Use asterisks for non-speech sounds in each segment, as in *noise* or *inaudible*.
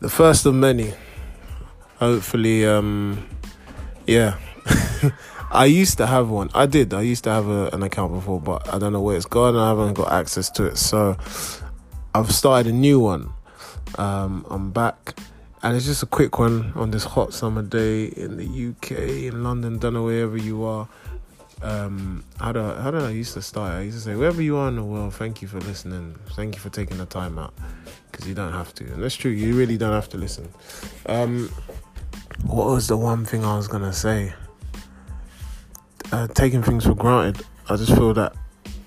the first of many. Hopefully, um, yeah. *laughs* I used to have one. I did. I used to have a, an account before, but I don't know where it's gone. I haven't got access to it. So I've started a new one. Um, I'm back, and it's just a quick one on this hot summer day in the UK, in London, don't know wherever you are. Um, how do I, how did I used to start? I used to say, wherever you are in the world, thank you for listening. Thank you for taking the time out, because you don't have to, and that's true. You really don't have to listen. Um, what was the one thing I was gonna say? Uh, taking things for granted. I just feel that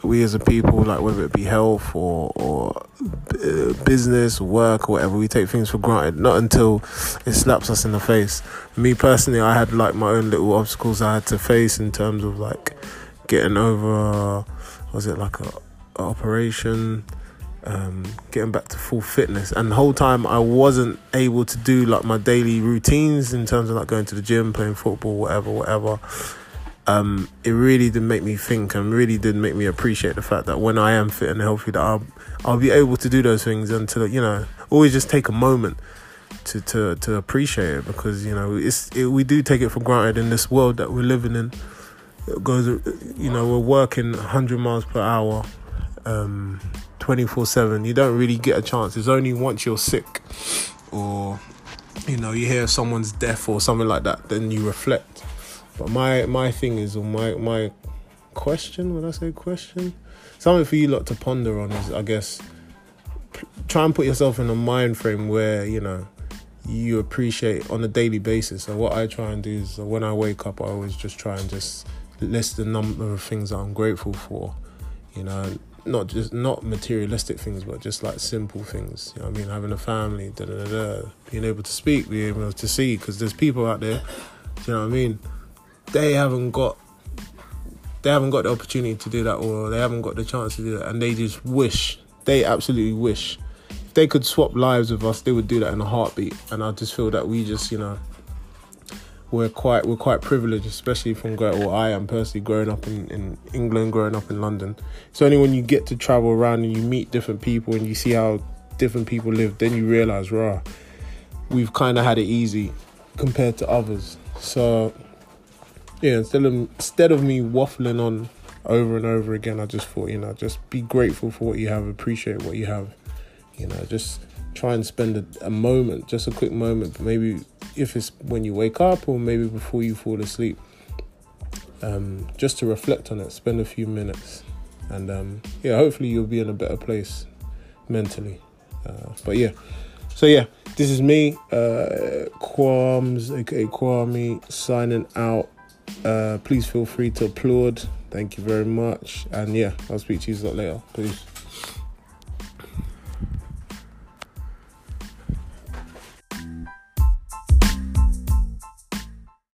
we as a people, like whether it be health or or uh, business, work, or whatever, we take things for granted. Not until it slaps us in the face. Me personally, I had like my own little obstacles I had to face in terms of like getting over. Was it like a, a operation? Um, getting back to full fitness, and the whole time I wasn't able to do like my daily routines in terms of like going to the gym, playing football, whatever, whatever um, it really did make me think and really did make me appreciate the fact that when I am fit and healthy, that I'll I'll be able to do those things and to you know always just take a moment to to to appreciate it because you know it's it, we do take it for granted in this world that we're living in. It goes, you know, we're working 100 miles per hour, um, 24 seven. You don't really get a chance. It's only once you're sick or you know you hear someone's death or something like that, then you reflect but my my thing is, or my my question, when I say question, something for you lot to ponder on is, I guess, try and put yourself in a mind frame where you know you appreciate on a daily basis. So what I try and do is, when I wake up, I always just try and just list the number of things that I'm grateful for. You know, not just not materialistic things, but just like simple things. You know, I mean, having a family, da da da, being able to speak, being able to see, because there's people out there. you know what I mean? they haven't got they haven't got the opportunity to do that or they haven't got the chance to do that and they just wish they absolutely wish if they could swap lives with us they would do that in a heartbeat and i just feel that we just you know we're quite we're quite privileged especially from growing well i am personally growing up in, in england growing up in london. So only when you get to travel around and you meet different people and you see how different people live then you realize rah we've kind of had it easy compared to others. So yeah, instead of instead of me waffling on over and over again, I just thought, you know, just be grateful for what you have, appreciate what you have, you know, just try and spend a, a moment, just a quick moment, maybe if it's when you wake up or maybe before you fall asleep, um, just to reflect on it, spend a few minutes, and um, yeah, hopefully you'll be in a better place mentally. Uh, but yeah, so yeah, this is me, uh, Quams, aka Kwame, signing out. Uh, please feel free to applaud. Thank you very much. And yeah, I'll speak to you a lot later. Peace.